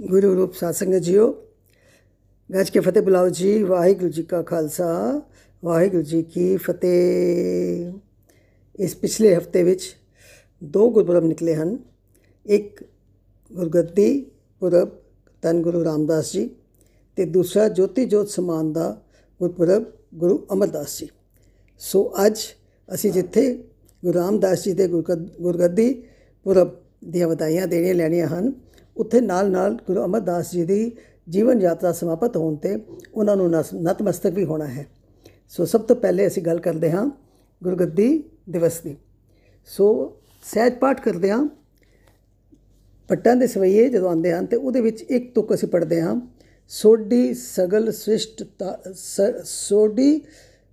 ਗੁਰੂ ਰੂਪ ਸਾਧ ਸੰਗਤ ਜੀਓ। ਗੱਜ ਕੇ ਫਤਿਹ ਬੁਲਾਓ ਜੀ। ਵਾਹਿਗੁਰੂ ਜੀ ਕਾ ਖਾਲਸਾ, ਵਾਹਿਗੁਰੂ ਜੀ ਕੀ ਫਤਿਹ। ਇਸ ਪਿਛਲੇ ਹਫ਼ਤੇ ਵਿੱਚ ਦੋ ਗੁਰਪੁਰਬ ਨਿਕਲੇ ਹਨ। ਇੱਕ ਗੁਰਗੱਦੀ ਪੁਰਬ ਤਨ ਗੁਰੂ ਰਾਮਦਾਸ ਜੀ ਤੇ ਦੂਸਰਾ ਜੋਤੀ ਜੋਤ ਸਮਾਨ ਦਾ ਗੁਰਪੁਰਬ ਗੁਰੂ ਅਮਰਦਾਸ ਜੀ। ਸੋ ਅੱਜ ਅਸੀਂ ਜਿੱਥੇ ਗੁਰੂ ਰਾਮਦਾਸ ਜੀ ਦੇ ਗੁਰਗੱਦੀ ਪੁਰਬ ਦੀਆਂ ਵਧਾਈਆਂ ਦੇਣੀਆਂ, ਲੈਣੀਆਂ ਹਨ ਉੱਥੇ ਨਾਲ ਨਾਲ ਗੁਰੂ ਅਮਰਦਾਸ ਜੀ ਦੀ ਜੀਵਨ ਯਾਤਰਾ ਸਮਾਪਤ ਹੋਣ ਤੇ ਉਹਨਾਂ ਨੂੰ ਨਤਮਸਤਕ ਵੀ ਹੋਣਾ ਹੈ। ਸੋ ਸਭ ਤੋਂ ਪਹਿਲੇ ਅਸੀਂ ਗੱਲ ਕਰਦੇ ਹਾਂ ਗੁਰਗੱਦੀ ਦਿਵਸ ਦੀ। ਸੋ ਸਹਿਜ ਪਾਠ ਕਰਦੇ ਹਾਂ। ਪੱਟਾਂ ਦੇ ਸਵਈਏ ਜਦੋਂ ਆਉਂਦੇ ਹਨ ਤੇ ਉਹਦੇ ਵਿੱਚ ਇੱਕ ਤੁਕ ਅਸੀਂ ਪੜ੍ਹਦੇ ਹਾਂ। ਸੋਡੀ ਸਗਲ ਸ੍ਰਿਸ਼ਟ ਸੋਡੀ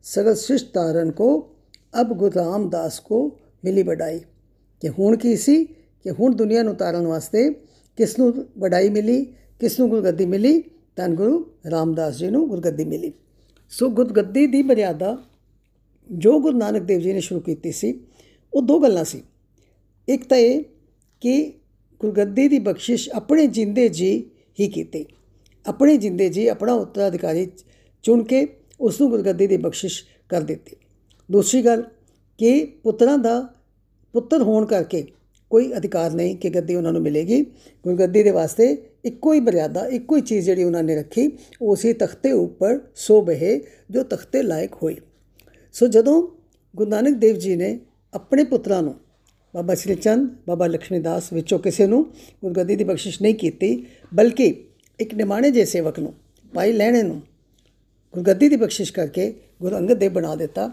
ਸਗਲ ਸ੍ਰਿਸ਼ਟ ਤਾਰਨ ਕੋ, ਅਬ ਗੁਰੂ ਰਾਮਦਾਸ ਕੋ ਮਿਲੀ ਵਡਾਈ। ਕਿ ਹੁਣ ਕੀ ਸੀ? ਕਿ ਹੁਣ ਦੁਨੀਆ ਨੂੰ ਤਾਰਨ ਵਾਸਤੇ ਕਿਸ ਨੂੰ ਵਡਾਈ ਮਿਲੀ ਕਿਸ ਨੂੰ ਗੁਰਗੱਦੀ ਮਿਲੀ ਤਾਂ ਗੁਰੂ ਰਾਮਦਾਸ ਜੀ ਨੂੰ ਗੁਰਗੱਦੀ ਮਿਲੀ। ਸੋ ਗੁਰਗੱਦੀ ਦੀ ਮਰਿਆਦਾ ਜੋ ਗੁਰੂ ਨਾਨਕ ਦੇਵ ਜੀ ਨੇ ਸ਼ੁਰੂ ਕੀਤੀ ਸੀ, ਉਹ ਦੋ ਗੱਲਾਂ ਸੀ। ਇੱਕ ਤਾਂ ਇਹ ਕਿ ਗੁਰਗੱਦੀ ਦੀ ਬਖਸ਼ਿਸ਼ ਆਪਣੇ ਜਿੰਦੇ ਜੀ ਹੀ ਕੀਤੀ। ਆਪਣੇ ਜਿੰਦੇ ਜੀ ਆਪਣਾ ਉੱਤਰਾਧਿਕਾਰੀ ਚੁਣ ਕੇ ਉਸ ਨੂੰ ਗੁਰਗੱਦੀ ਦੀ ਬਖਸ਼ਿਸ਼ ਕਰ ਦਿੱਤੀ। ਦੂਸਰੀ ਗੱਲ ਕਿ ਪੁੱਤਰਾਂ ਦਾ ਪੁੱਤਰ ਹੋਣ ਕਰਕੇ ਕੋਈ ਅਧਿਕਾਰ ਨਹੀਂ ਕਿ ਗੱਦੀ ਉਹਨਾਂ ਨੂੰ ਮਿਲੇਗੀ। ਗੁਰਗੱਦੀ ਦੇ ਵਾਸਤੇ ਇੱਕੋ ਹੀ ਮਰਿਆਦਾ, ਇੱਕੋ ਹੀ ਚੀਜ਼ ਜਿਹੜੀ ਉਹਨਾਂ ਨੇ ਰੱਖੀ, ਉਹ ਸੀ ਤਖਤੇ ਉੱਪਰ ਸੋ ਬਹਿ ਜੋ ਤਖਤੇ ਲਾਇਕ ਹੋਈ ਸੋ ਜਦੋਂ ਗੁਰੂ ਨਾਨਕ ਦੇਵ ਜੀ ਨੇ ਆਪਣੇ ਪੁੱਤਰਾਂ ਨੂੰ, ਬਾਬਾ ਸ੍ਰੀ ਚੰਦ, ਬਾਬਾ ਲక్ష్ਮੀ ਦਾਸ ਵਿੱਚੋਂ ਕਿਸੇ ਨੂੰ ਗੁਰਗੱਦੀ ਦੀ ਬਖਸ਼ਿਸ਼ ਨਹੀਂ ਕੀਤੀ, ਬਲਕਿ ਇੱਕ ਨਿਮਾਣੇ ਜੇ ਸੇਵਕ ਨੂੰ ਪਾਈ ਲੈਣੇ ਨੂੰ ਗੁਰਗੱਦੀ ਦੀ ਬਖਸ਼ਿਸ਼ ਕਰਕੇ ਗੁਰੂ ਅੰਗਦ ਦੇਵ ਬਣਾ ਦਿੱਤਾ,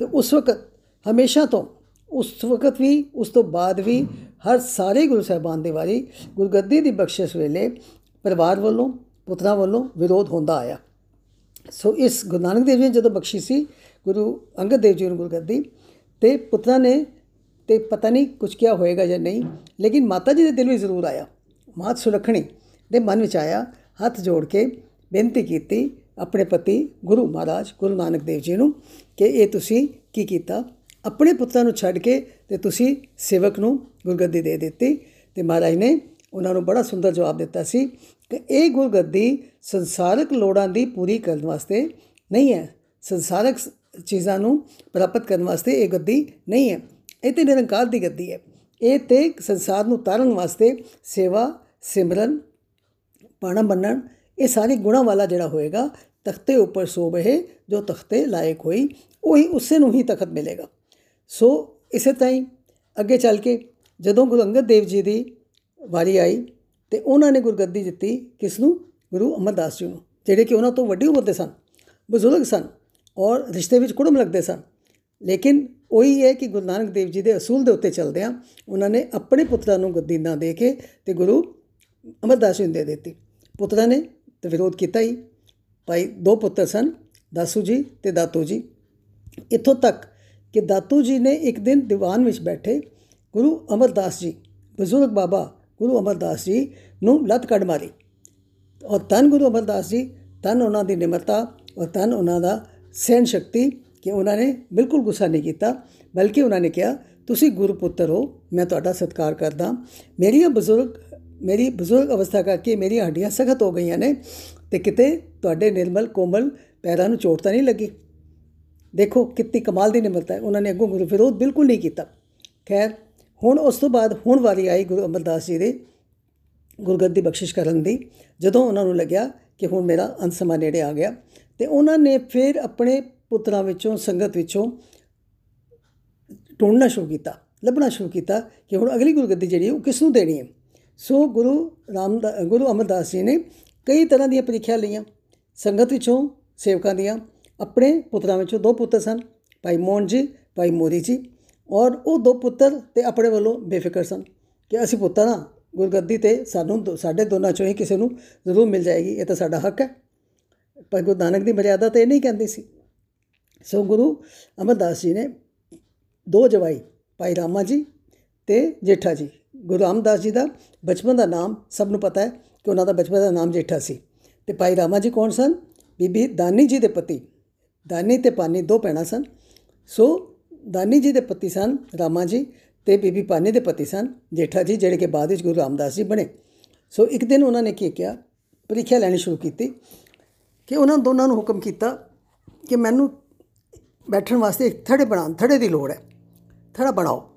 ਤੇ ਉਸ ਵਕਤ ਹਮੇਸ਼ਾ ਤੋਂ ਉਸ ਵਕਤ ਵੀ, ਉਸ ਤੋਂ ਬਾਅਦ ਵੀ ਹਰ ਸਾਰੇ ਗੁਰੂ ਸਾਹਿਬਾਨ ਦੇ ਵਾਰੀ ਗੁਰਗੱਦੀ ਦੀ ਬਖਸ਼ਿਸ਼ ਵੇਲੇ ਪਰਿਵਾਰ ਵੱਲੋਂ, ਪੁੱਤਰਾਂ ਵੱਲੋਂ ਵਿਰੋਧ ਹੁੰਦਾ ਆਇਆ। ਸੋ ਇਸ ਗੁਰੂ ਨਾਨਕ ਦੇਵ ਜੀ ਜਦੋਂ ਬਖਸ਼ੀ ਸੀ ਗੁਰੂ ਅੰਗਦ ਦੇਵ ਜੀ ਨੂੰ ਗੁਰਗੱਦੀ ਤੇ ਪੁੱਤਰਾਂ ਨੇ ਤੇ ਪਤਾ ਨਹੀਂ ਕੁਝ ਕਿਹਾ ਹੋਏਗਾ ਜਾਂ ਨਹੀਂ, ਲੇਕਿਨ ਮਾਤਾ ਜੀ ਦੇ ਦਿਲ ਵਿੱਚ ਜ਼ਰੂਰ ਆਇਆ। ਮਾਤ ਸੁਲਖਣੀ ਦੇ ਮਨ ਵਿੱਚ ਆਇਆ, ਹੱਥ ਜੋੜ ਕੇ ਬੇਨਤੀ ਕੀਤੀ ਆਪਣੇ ਪਤੀ ਗੁਰੂ ਮਹਾਰਾਜ ਗੁਰੂ ਨਾਨਕ ਦੇਵ ਜੀ ਨੂੰ ਕਿ ਇਹ ਤੁਸੀਂ ਕੀ ਕੀਤਾ? ਆਪਣੇ ਪੁੱਤਰਾਂ ਨੂੰ ਛੱਡ ਕੇ ਤੇ ਤੁਸੀਂ ਸੇਵਕ ਨੂੰ ਗੁਰਗੱਦੀ ਦੇ ਦਿੱਤੀ ਤੇ ਮਹਾਰਾਜ ਨੇ ਉਹਨਾਂ ਨੂੰ ਬੜਾ ਸੁੰਦਰ ਜਵਾਬ ਦਿੱਤਾ ਸੀ ਕਿ ਇਹ ਗੁਰਗੱਦੀ ਸੰਸਾਰਿਕ ਲੋੜਾਂ ਦੀ ਪੂਰੀ ਕਰਨ ਵਾਸਤੇ ਨਹੀਂ ਹੈ। ਸੰਸਾਰਿਕ ਚੀਜ਼ਾਂ ਨੂੰ ਪ੍ਰਾਪਤ ਕਰਨ ਵਾਸਤੇ ਇਹ ਗੱਦੀ ਨਹੀਂ ਹੈ। ਇਹ ਤੇ ਨਿਰੰਕਾਰ ਦੀ ਗੱਦੀ ਹੈ। ਇਹ ਤੇ ਸੰਸਾਰ ਨੂੰ ਤਾਰਨ ਵਾਸਤੇ ਸੇਵਾ, ਸਿਮਰਨ, ਪਾਣਾ ਮੰਨਣ ਇਹ ਸਾਰੇ ਗੁਣਾ ਵਾਲਾ ਜਿਹੜਾ ਹੋਏਗਾ, ਤਖਤੇ ਉੱਪਰ ਸੋਬੇ ਜੋ ਤਖਤੇ ਲਾਇਕ ਹੋਈ, ਉਹੀ ਉਸੇ ਨੂੰ ਹੀ ਤਖਤ ਮਿਲੇਗਾ। ਸੋ ਇਸੇ ਤਰ੍ਹਾਂ ਅੱਗੇ ਚੱਲ ਕੇ ਜਦੋਂ ਗੁਰੂ ਅੰਗਦ ਦੇਵ ਜੀ ਦੀ ਵਾਰੀ ਆਈ ਤੇ ਉਹਨਾਂ ਨੇ ਗੁਰਗੱਦੀ ਦਿੱਤੀ ਕਿਸ ਨੂੰ ਗੁਰੂ ਅਮਰਦਾਸ ਜੀ ਨੂੰ, ਜਿਹੜੇ ਕਿ ਉਹਨਾਂ ਤੋਂ ਵੱਡੀ ਉਮਰ ਦੇ ਸਨ, ਬਜ਼ੁਰਗ ਸਨ ਔਰ ਰਿਸ਼ਤੇ ਵਿੱਚ ਕੁੜਮ ਲੱਗਦੇ ਸਨ। ਲੇਕਿਨ ਉਹੀ ਹੈ ਕਿ ਗੁਰੂ ਨਾਨਕ ਦੇਵ ਜੀ ਦੇ ਅਸੂਲ ਦੇ ਉੱਤੇ ਚੱਲਦੇ ਆ ਉਹਨਾਂ ਨੇ ਆਪਣੇ ਪੁੱਤਰਾਂ ਨੂੰ ਗੱਦੀ ਨਾ ਦੇ ਕੇ ਤੇ ਗੁਰੂ ਅਮਰਦਾਸ ਜੀ ਨੂੰ ਦੇ ਦਿੱਤੀ। ਪੁੱਤਰਾਂ ਨੇ ਤੇ ਵਿਰੋਧ ਕੀਤਾ ਹੀ। ਭਾਈ ਦੋ ਪੁੱਤਰ ਸਨ, ਦਾਸੂ ਜੀ ਤੇ ਦਾਤੂ ਜੀ। ਇੱਥੋਂ ਤੱਕ ਕਿ ਦਾਤੂ ਜੀ ਨੇ ਇੱਕ ਦਿਨ ਦੀਵਾਨ ਵਿੱਚ ਬੈਠੇ ਗੁਰੂ ਅਮਰਦਾਸ ਜੀ, ਬਜ਼ੁਰਗ ਬਾਬਾ ਗੁਰੂ ਅਮਰਦਾਸ ਜੀ ਨੂੰ ਲੱਤ ਕੱਢ ਮਾਰੀ। ਔਰ ਤਨ ਗੁਰੂ ਅਮਰਦਾਸ ਜੀ, ਤਨ ਉਹਨਾਂ ਦੀ ਨਿਮਰਤਾ ਔਰ ਤਨ ਉਹਨਾਂ ਦਾ ਸਹਿਨ ਸ਼ਕਤੀ ਕਿ ਉਹਨਾਂ ਨੇ ਬਿਲਕੁਲ ਗੁੱਸਾ ਨਹੀਂ ਕੀਤਾ, ਬਲਕਿ ਉਹਨਾਂ ਨੇ ਕਿਹਾ, ਤੁਸੀਂ ਗੁਰੂ ਪੁੱਤਰ ਹੋ, ਮੈਂ ਤੁਹਾਡਾ ਸਤਿਕਾਰ ਕਰਦਾ। ਮੇਰੀਆਂ ਬਜ਼ੁਰਗ, ਮੇਰੀ ਬਜ਼ੁਰਗ ਅਵਸਥਾ ਕਰਕੇ ਮੇਰੀਆਂ ਹੱਡੀਆਂ ਸਖਤ ਹੋ ਗਈਆਂ ਨੇ ਤੇ ਕਿਤੇ ਤੁਹਾਡੇ ਨਿਰਮਲ ਕੋਮਲ ਪੈਰਾਂ ਨੂੰ ਚੋਟ ਤਾਂ ਨਹੀਂ ਲੱਗੀ? ਦੇਖੋ ਕਿੰਨੀ ਕਮਾਲ ਦੀ ਨਿਮਰਤਾ ਹੈ। ਉਹਨਾਂ ਨੇ ਅੱਗੋਂ ਗੁਰੂ ਵਿਰੋਧ ਬਿਲਕੁਲ ਨਹੀਂ ਕੀਤਾ। ਖੈਰ, ਹੁਣ ਉਸ ਤੋਂ ਬਾਅਦ ਹੁਣ ਵਾਰੀ ਆਈ ਗੁਰੂ ਅਮਰਦਾਸ ਜੀ ਦੇ ਗੁਰਗੱਦੀ ਬਖਸ਼ਿਸ਼ ਕਰਨ ਦੀ, ਜਦੋਂ ਉਹਨਾਂ ਨੂੰ ਲੱਗਿਆ ਕਿ ਹੁਣ ਮੇਰਾ ਅੰਤ ਸਮਾਂ ਨੇੜੇ ਆ ਗਿਆ। ਤੇ ਉਹਨਾਂ ਨੇ ਫਿਰ ਆਪਣੇ ਪੁੱਤਰਾਂ ਵਿੱਚੋਂ, ਸੰਗਤ ਵਿੱਚੋਂ ਢੂੰਡਣਾ ਸ਼ੁਰੂ ਕੀਤਾ, ਲੱਭਣਾ ਸ਼ੁਰੂ ਕੀਤਾ ਕਿ ਹੁਣ ਅਗਲੀ ਗੁਰਗੱਦੀ ਜਿਹੜੀ ਉਹ ਕਿਸ ਨੂੰ ਦੇਣੀ ਹੈ। ਸੋ ਗੁਰੂ ਰਾਮ ਗੁਰੂ ਅਮਰਦਾਸ ਜੀ ਨੇ ਕਈ ਤਰ੍ਹਾਂ ਦੀਆਂ ਪ੍ਰੀਖਿਆ ਲਈਆਂ। ਸੰਗਤ ਵਿੱਚੋਂ ਸੇਵਕਾਂ ਦੀਆਂ ਆਪਣੇ ਪੁੱਤਰਾਂ ਵਿੱਚੋਂ ਦੋ ਪੁੱਤਰ ਸਨ, ਭਾਈ ਮੋਹਨ ਜੀ, ਭਾਈ ਮੋਰੀ ਜੀ ਔਰ ਉਹ ਦੋ ਪੁੱਤਰ ਤੇ ਆਪਣੇ ਵੱਲੋਂ ਬੇਫਿਕਰ ਸਨ ਕਿ ਅਸੀਂ ਪੁੱਤਰ ਨਾ ਗੁਰਗੱਦੀ ਤੇ ਸਾਨੂੰ ਸਾਡੇ ਦੋਨਾਂ ਚੋਂ ਹੀ ਕਿਸੇ ਨੂੰ ਜ਼ਰੂਰ ਮਿਲ ਜਾਏਗੀ, ਇਹ ਤਾਂ ਸਾਡਾ ਹੱਕ ਹੈ। ਪਰ ਗੁਰੂ ਨਾਨਕ ਦੀ ਮਰਿਆਦਾ ਤੇ ਇਹ ਨਹੀਂ ਕਹਿੰਦੀ ਸੀ। ਸੋ ਗੁਰੂ ਅਮਰਦਾਸ ਜੀ ਨੇ ਦੋ ਜਵਾਈ, ਭਾਈ ਰਾਮਾ ਜੀ ਤੇ ਜੇਠਾ ਜੀ, ਗੁਰੂ ਰਾਮਦਾਸ ਜੀ ਦਾ ਬਚਪਨ ਦਾ ਨਾਮ ਸਭ ਨੂੰ ਪਤਾ ਹੈ ਕਿ ਉਹਨਾਂ ਦਾ ਬਚਪਨ ਦਾ ਨਾਮ ਜੇਠਾ ਸੀ। ਤੇ ਭਾਈ ਰਾਮਾ ਜੀ ਕੌਣ ਸਨ? ਬੀਬੀ ਦਾਨੀ ਜੀ ਦੇ ਪਤੀ। ਦਾਨੀ ਤੇ ਪਾਨੀ ਦੋ ਪੈਣਾ ਸਨ। ਸੋ ਦਾਨੀ ਜੀ ਦੇ ਪਤੀ ਸਨ ਰਾਮਾ ਜੀ ਤੇ ਬੀਬੀ ਪਾਨੀ ਦੇ ਪਤੀ ਸਨ ਜੇਠਾ ਜੀ, ਜਿਹੜੇ ਕਿ ਬਾਅਦ ਵਿੱਚ ਗੁਰੂ ਰਾਮਦਾਸ ਜੀ ਬਣੇ। ਸੋ ਇੱਕ ਦਿਨ ਉਹਨਾਂ ਨੇ ਕੀ ਕਿਹਾ, ਪ੍ਰੀਖਿਆ ਲੈਣੀ ਸ਼ੁਰੂ ਕੀਤੀ ਕਿ ਉਹਨਾਂ ਦੋਨਾਂ ਨੂੰ ਹੁਕਮ ਕੀਤਾ ਕਿ ਮੈਨੂੰ ਬੈਠਣ ਵਾਸਤੇ ਇੱਕ ਥੜੇ ਬਣਾਉਣ ਥੜੇ ਦੀ ਲੋੜ ਹੈ ਥੜਾ ਬਣਾਓ।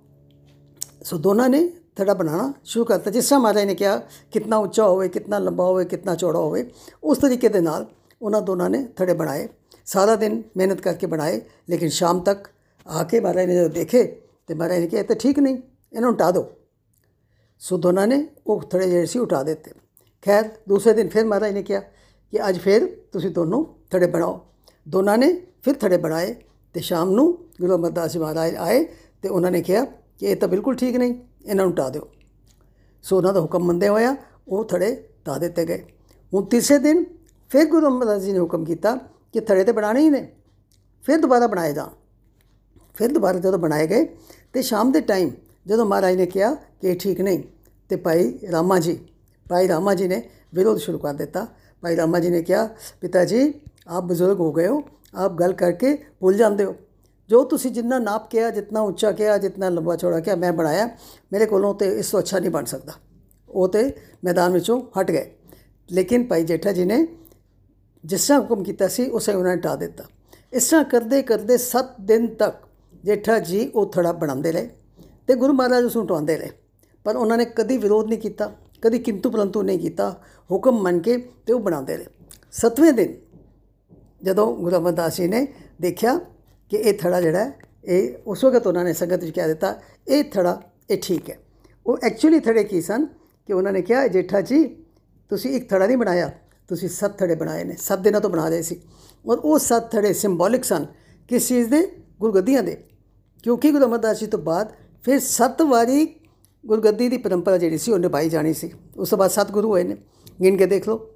ਸੋ ਦੋਨਾਂ ਨੇ ਥੜਾ ਬਣਾਉਣਾ ਸ਼ੁਰੂ ਕਰਤਾ। ਜਿਸ ਤਰ੍ਹਾਂ ਮਹਾਰਾਜ ਨੇ ਕਿਹਾ, ਕਿੰਨਾ ਉੱਚਾ ਹੋਵੇ, ਕਿੰਨਾ ਲੰਬਾ ਹੋਵੇ, ਕਿੰਨਾ ਚੌੜਾ ਹੋਵੇ, ਉਸ ਤਰੀਕੇ ਦੇ ਨਾਲ ਉਹਨਾਂ ਦੋਨਾਂ ਨੇ ਥੜੇ ਬਣਾਏ। ਸਾਰਾ ਦਿਨ ਮਿਹਨਤ ਕਰਕੇ ਬਣਾਏ, ਲੇਕਿਨ ਸ਼ਾਮ ਤੱਕ ਆ ਕੇ ਮਹਾਰਾਜ ਨੇ ਜਦੋਂ ਦੇਖੇ ਤੇ ਮਹਾਰਾਜ ਨੇ ਕਿਹਾ, ਇਹ ਤਾਂ ਠੀਕ ਨਹੀਂ, ਇਹਨੂੰ ਉਟਾ ਦਿਓ। ਸੋ ਦੋਨਾਂ ਨੇ ਉਹ ਥੜੇ ਜਿਹੜੇ ਸੀ, ਉਟਾ ਦਿੱਤੇ। ਖੈਰ, ਦੂਸਰੇ ਦਿਨ ਫਿਰ ਮਹਾਰਾਜ ਨੇ ਕਿਹਾ ਕਿ ਅੱਜ ਫਿਰ ਤੁਸੀਂ ਦੋਨੋਂ ਥੜੇ ਬਣਾਓ। ਦੋਨਾਂ ਨੇ ਫਿਰ ਥੜੇ ਬਣਾਏ ਤੇ ਸ਼ਾਮ ਨੂੰ ਗੁਰੂ ਅਮਰਦਾਸ ਜੀ ਮਹਾਰਾਜ ਆਏ ਤੇ ਉਹਨਾਂ ਨੇ ਕਿਹਾ ਕਿ ਇਹ ਤਾਂ ਬਿਲਕੁਲ ਠੀਕ ਨਹੀਂ, ਇਹਨਾਂ ਨੂੰ ਉਟਾ ਦਿਓ। ਸੋ ਉਹਨਾਂ ਦਾ ਹੁਕਮ ਮੰਨਦੇ ਹੋਇਆ ਉਹ ਥੜੇ ਤਾ ਦਿੱਤੇ ਗਏ। ਹੁਣ ਤੀਸਰੇ ਦਿਨ ਫਿਰ ਗੁਰੂ ਅਮਰਦਾਸ ਜੀ ਨੇ ਹੁਕਮ ਕੀਤਾ ਕਿ ਥੜੇ ਤੇ ਬਣਾਣੇ ਹੀ ਨੇ। ਫਿਰ ਦੁਬਾਰਾ ਬਣਾਏ ਜਾਣ। ਫਿਰ ਦੁਬਾਰਾ ਜਦੋਂ ਬਣਾਏ ਗਏ ਤੇ ਸ਼ਾਮ ਦੇ ਟਾਈਮ ਜਦੋਂ ਮਹਾਰਾਜ ਨੇ ਕਿਹਾ ਕਿ ਇਹ ਠੀਕ ਨਹੀਂ, ਤੇ ਭਾਈ ਰਾਮਾ ਜੀ, ਭਾਈ ਰਾਮਾ ਜੀ ਨੇ ਵਿਰੋਧ ਸ਼ੁਰੂ ਕਰ ਦਿੱਤਾ। ਭਾਈ ਰਾਮਾ ਜੀ ਨੇ ਕਿਹਾ, ਪਿਤਾ ਜੀ, ਆਪ ਬਜ਼ੁਰਗ ਹੋ ਗਏ ਹੋ, ਆਪ ਗੱਲ ਕਰਕੇ ਭੁੱਲ ਜਾਂਦੇ ਹੋ। ਜੋ ਤੁਸੀਂ ਜਿੰਨਾ ਨਾਪ ਕਿਹਾ, ਜਿੰਨਾ ਉੱਚਾ ਕਿਹਾ, ਜਿੰਨਾ ਲੰਬਾ ਚੌੜਾ ਕਿਹਾ, ਮੈਂ ਬਣਾਇਆ। ਮੇਰੇ ਕੋਲੋਂ ਤੇ ਇਸ ਤੋਂ ਅੱਛਾ ਨਹੀਂ ਬਣ ਸਕਦਾ। ਉਹ ਤੇ ਮੈਦਾਨ ਵਿੱਚੋਂ ਹਟ ਗਏ। ਲੇਕਿਨ ਭਾਈ ਜੇਠਾ ਜੀ ਨੇ ਜਿਸ ਤਰ੍ਹਾਂ ਹੁਕਮ ਕੀਤਾ ਸੀ ਉਸੇ ਉਹਨਾਂ ਨੇ ਟਾ ਦਿੱਤਾ। ਇਸ ਤਰ੍ਹਾਂ ਕਰਦੇ ਕਰਦੇ 7 ਦਿਨ ਤੱਕ ਜੇਠਾ ਜੀ ਉਹ ਥੜਾ ਬਣਾਉਂਦੇ ਰਹੇ ਤੇ ਗੁਰੂ ਮਹਾਰਾਜ ਉਸ ਨੂੰ ਟਾਉਂਦੇ ਰਹੇ। ਪਰ ਉਹਨਾਂ ਨੇ ਕਦੀ ਵਿਰੋਧ ਨਹੀਂ ਕੀਤਾ ਕਦੀ ਕਿੰਤੂ ਪਰੰਤੂ ਨਹੀਂ ਕੀਤਾ ਹੁਕਮ ਮੰਨ ਕੇ ਤੇ ਉਹ ਬਣਾਉਂਦੇ ਰਹੇ। ਸਤਵੇਂ ਦਿਨ ਜਦੋਂ ਗੁਰੂ ਅਮਰਦਾਸ ਜੀ ਨੇ ਦੇਖਿਆ ਕਿ ਇਹ ਥੜਾ ਜਿਹੜਾ ਹੈ, ਇਹ ਉਸ ਵਕਤ ਉਹਨਾਂ ਨੇ ਸੰਗਤ ਵਿੱਚ ਕਹਿ ਦਿੱਤਾ ਇਹ ਥੜਾ ਇਹ ਠੀਕ ਹੈ। ਉਹ ਐਕਚੁਅਲੀ ਥੜੇ ਕੀ ਸਨ ਕਿ ਉਹਨਾਂ ਨੇ ਕਿਹਾ ਜੇਠਾ ਜੀ ਤੁਸੀਂ ਇੱਕ ਥੜਾ ਨਹੀਂ ਬਣਾਇਆ। ਤੁਸੀਂ ਸੱਤ ਥੜੇ ਬਣਾਏ ਨੇ, ਸੱਤ ਦਿਨਾਂ ਤੋਂ ਬਣਾ ਰਹੇ ਸੀ। ਔਰ ਉਹ ਸੱਤ ਥੜੇ ਸਿੰਬੋਲਿਕ ਸਨ ਕਿਸ ਚੀਜ਼ ਦੇ? ਗੁਰਗੱਦੀਆਂ ਦੇ। ਕਿਉਂਕਿ ਗੁਰੂ ਅਮਰਦਾਸ ਜੀ ਤੋਂ ਬਾਅਦ ਫਿਰ ਸੱਤ ਵਾਰੀ ਗੁਰਗੱਦੀ ਦੀ ਪਰੰਪਰਾ ਜਿਹੜੀ ਸੀ ਉਹ ਨਿਭਾਈ ਜਾਣੀ ਸੀ। ਉਸ ਤੋਂ ਬਾਅਦ ਸੱਤ ਗੁਰੂ ਹੋਏ ਨੇ। ਗਿਣ ਕੇ ਦੇਖ ਲਓ।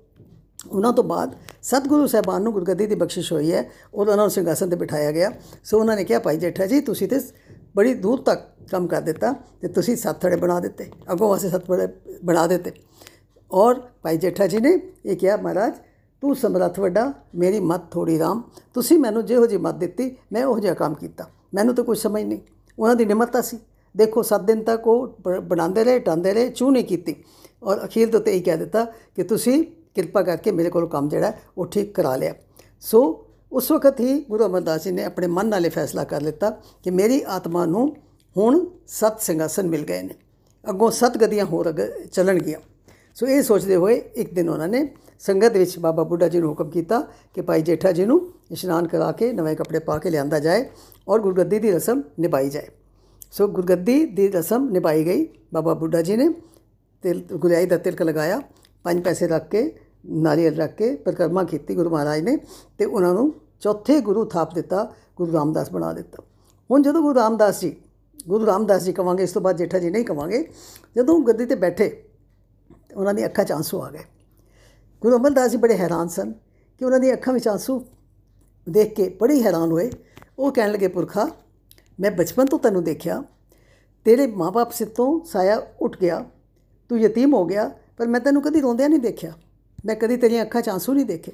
ਉਹਨਾਂ ਤੋਂ ਬਾਅਦ ਸਤਿਗੁਰੂ ਸਾਹਿਬਾਨ ਨੂੰ ਗੁਰਗੱਦੀ ਦੀ ਬਖਸ਼ਿਸ਼ ਹੋਈ ਹੈ। ਔਰ ਉਹਨਾਂ ਨੂੰ ਸਿੰਘਾਸਨ ਤੇ ਬਿਠਾਇਆ ਗਿਆ। ਸੋ ਉਹਨਾਂ ਨੇ ਕਿਹਾ, ਭਾਈ ਜੇਠਾ ਜੀ, ਤੁਸੀਂ ਤੇ ਬੜੀ ਦੂਰ ਤੱਕ ਕੰਮ ਕਰ ਦਿੱਤਾ ਤੇ ਤੁਸੀਂ ਸੱਤ ਥੜੇ ਬਣਾ ਦਿੱਤੇ। ਅੱਗੋਂ ਵਾਸਤੇ ਸੱਤ ਥੜੇ ਬਣਾ ਦਿੱਤੇ। ਔਰ ਭਾਈ ਜੇਠਾ ਜੀ ਨੇ ਇਹ ਕਿਹਾ ਮਹਾਰਾਜ ਤੂੰ ਸਮਰੱਥ ਵੱਡਾ ਮੇਰੀ ਮਤ ਥੋੜੀ ਰਾਮ ਤੁਸੀਂ ਮੈਨੂੰ ਜਿਹੋ ਜੀ ਮਤ ਦਿੱਤੀ ਮੈਂ ਉਹ ਜਿਹਾ ਕੰਮ ਕੀਤਾ ਮੈਨੂੰ ਤਾਂ ਕੁਝ ਸਮਝ ਨਹੀਂ ਉਹਨਾਂ ਦੀ ਨਿਮਰਤਾ ਸੀ ਦੇਖੋ 7 ਦਿਨ ਤੱਕ ਉਹ ਬ- ਬਣਾਉਂਦੇ ਰਹੇ ਟਾਂਦੇ ਰਹੇ ਚੂਹ ਨਹੀਂ ਕੀਤੀ ਔਰ ਅਖੀਰ ਤੋਂ ਤੇ ਇਹ ਕਹਿ ਦਿੱਤਾ ਕਿ ਤੁਸੀਂ ਕਿਰਪਾ ਕਰਕੇ ਮੇਰੇ ਕੋਲ ਕੰਮ ਜਿਹੜਾ ਹੈ ਉਹ ਠੀਕ ਕਰਾ ਲਿਆ ਸੋ ਉਸ ਵਕਤ ਹੀ ਗੁਰੂ ਅਮਰਦਾਸ ਜੀ ਨੇ ਆਪਣੇ ਮਨ ਨਾਲ ਇਹ ਫੈਸਲਾ ਕਰ ਲਿੱਤਾ ਕਿ ਮੇਰੀ ਆਤਮਾ ਨੂੰ ਹੁਣ ਸਤ ਸਿੰਘਾਸਨ ਮਿਲ ਗਏ ਨੇ ਅੱਗੋਂ ਸਤ ਗਦੀਆਂ ਹੋਰ ਅੱਗੇ ਚੱਲਣਗੀਆਂ ਸੋ ਇਹ ਸੋਚਦੇ ਹੋਏ ਇੱਕ ਦਿਨ ਉਹਨਾਂ ਨੇ ਸੰਗਤ ਵਿੱਚ ਬਾਬਾ ਬੁੱਢਾ ਜੀ ਨੂੰ ਹੁਕਮ ਕੀਤਾ ਕਿ ਭਾਈ ਜੇਠਾ ਜੀ ਨੂੰ ਇਸ਼ਨਾਨ ਕਰਾ ਕੇ ਨਵੇਂ ਕੱਪੜੇ ਪਾ ਕੇ ਲਿਆਂਦਾ ਜਾਏ ਔਰ ਗੁਰਗੱਦੀ ਦੀ ਰਸਮ ਨਿਭਾਈ ਜਾਏ। ਸੋ ਗੁਰਗੱਦੀ ਦੀ ਰਸਮ ਨਿਭਾਈ ਗਈ। ਬਾਬਾ ਬੁੱਢਾ ਜੀ ਨੇ ਤਿਲ ਗੁਰਿਆਈ ਦਾ ਤਿਲਕ ਲਗਾਇਆ, ਪੰਜ ਪੈਸੇ ਰੱਖ ਕੇ, ਨਾਰੀਅਲ ਰੱਖ ਕੇ ਪਰਿਕਰਮਾ ਕੀਤੀ ਗੁਰੂ ਮਹਾਰਾਜ ਨੇ ਤੇ ਉਹਨਾਂ ਨੂੰ ਚੌਥੇ ਗੁਰੂ ਥਾਪ ਦਿੱਤਾ, ਗੁਰੂ ਰਾਮਦਾਸ ਬਣਾ ਦਿੱਤਾ। ਹੁਣ ਜਦੋਂ ਗੁਰੂ ਰਾਮਦਾਸ ਜੀ, ਗੁਰੂ ਰਾਮਦਾਸ ਜੀ ਕਵਾਂਗੇ, ਇਸ ਤੋਂ ਬਾਅਦ ਜੇਠਾ ਜੀ ਨਹੀਂ ਕਵਾਂਗੇ, ਜਦੋਂ ਗੱਦੀ ਤੇ ਬੈਠੇ ਉਹਨਾਂ ਦੀ ਅੱਖਾਂ 'ਚ ਆਂਸੂ ਆ ਗਏ। ਗੁਰੂ ਅਮਰਦਾਸ ਜੀ ਬੜੇ ਹੈਰਾਨ ਸਨ ਕਿ ਉਹਨਾਂ ਦੀਆਂ ਅੱਖਾਂ ਵਿੱਚ ਆਂਸੂ ਦੇਖ ਕੇ ਬੜੇ ਹੈਰਾਨ ਹੋਏ। ਉਹ ਕਹਿਣ ਲੱਗੇ, ਪੁਰਖਾ, ਮੈਂ ਬਚਪਨ ਤੋਂ ਤੈਨੂੰ ਦੇਖਿਆ। ਤੇਰੇ ਮਾਪੇ ਸਿਰ ਤੋਂ ਸਾਇਆ ਉੱਠ ਗਿਆ। ਤੂੰ ਯਤੀਮ ਹੋ ਗਿਆ, ਪਰ ਮੈਂ ਤੈਨੂੰ ਕਦੀ ਰੋਂਦਿਆਂ ਨਹੀਂ ਦੇਖਿਆ। ਮੈਂ ਕਦੀ ਤੇਰੀਆਂ ਅੱਖਾਂ 'ਚ ਆਂਸੂ ਨਹੀਂ ਦੇਖੇ।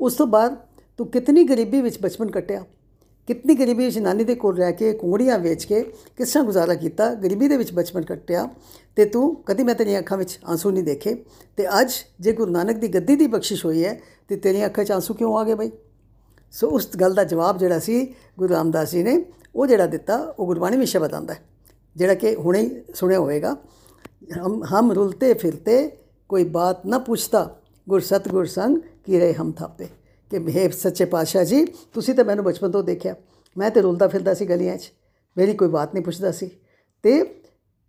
ਉਸ ਤੋਂ ਬਾਅਦ ਤੂੰ ਕਿਤਨੀ ਗਰੀਬੀ ਵਿੱਚ ਬਚਪਨ ਕੱਟਿਆ। ਕਿਤਨੀ ਗਰੀਬੀ ਵਿੱਚ ਨਾਨੀ ਦੇ ਕੋਲ ਰਹਿ ਕੇ ਕੁੰਗੜੀਆਂ ਵੇਚ ਕੇ ਕਿਸ ਤਰ੍ਹਾਂ ਗੁਜ਼ਾਰਾ ਕੀਤਾ? ਗਰੀਬੀ ਦੇ ਵਿੱਚ ਬਚਪਨ ਕੱਟਿਆ ਤੇ ਤੂੰ ਕਦੀ ਮੈਂ ਤੇਰੀਆਂ ਅੱਖਾਂ ਵਿੱਚ ਆਂਸੂ ਨਹੀਂ ਦੇਖੇ। ਤੇ ਅੱਜ ਜੇ ਗੁਰੂ ਨਾਨਕ ਦੀ ਗੱਦੀ ਦੀ ਬਖਸ਼ਿਸ਼ ਹੋਈ ਹੈ ਤੇ ਤੇਰੀਆਂ ਅੱਖਾਂ 'ਚ ਆਂਸੂ ਕਿਉਂ ਆ ਗਏ ਬਈ? ਸੋ ਉਸ ਗੱਲ ਦਾ ਜਵਾਬ ਜਿਹੜਾ ਸੀ ਗੁਰੂ ਰਾਮਦਾਸ ਜੀ ਨੇ, ਉਹ ਜਿਹੜਾ ਦਿੱਤਾ, ਉਹ ਗੁਰਬਾਣੀ ਵਿੱਚ ਸ਼ਬਦ ਆਂਦਾ ਹੈ, ਜਿਹੜਾ ਕਿ ਹੁਣੇ ਹੀ ਸੁਣਿਆ ਹੋਵੇਗਾ। ਹਮ ਹਮ ਰੁਲਤੇ ਫਿਰਤੇ, ਕੋਈ ਬਾਤ ਨਾ ਪੁੱਛਤਾ, ਗੁਰ ਸਤਗੁਰ ਸੰਗ ਕੀਰੇ ਹਮ ਥਾਪੇ ਕਿ ਹੈ ਸੱਚੇ ਪਾਤਸ਼ਾਹ ਜੀ, ਤੁਸੀਂ ਤਾਂ ਮੈਨੂੰ ਬਚਪਨ ਤੋਂ ਦੇਖਿਆ। ਮੈਂ ਤੇ ਰੁਲਦਾ ਫਿਰਦਾ ਸੀ ਗਲੀਆਂ 'ਚ। ਮੇਰੀ ਕੋਈ ਬਾਤ ਨਹੀਂ ਪੁੱਛਦਾ ਸੀ। ਤੇ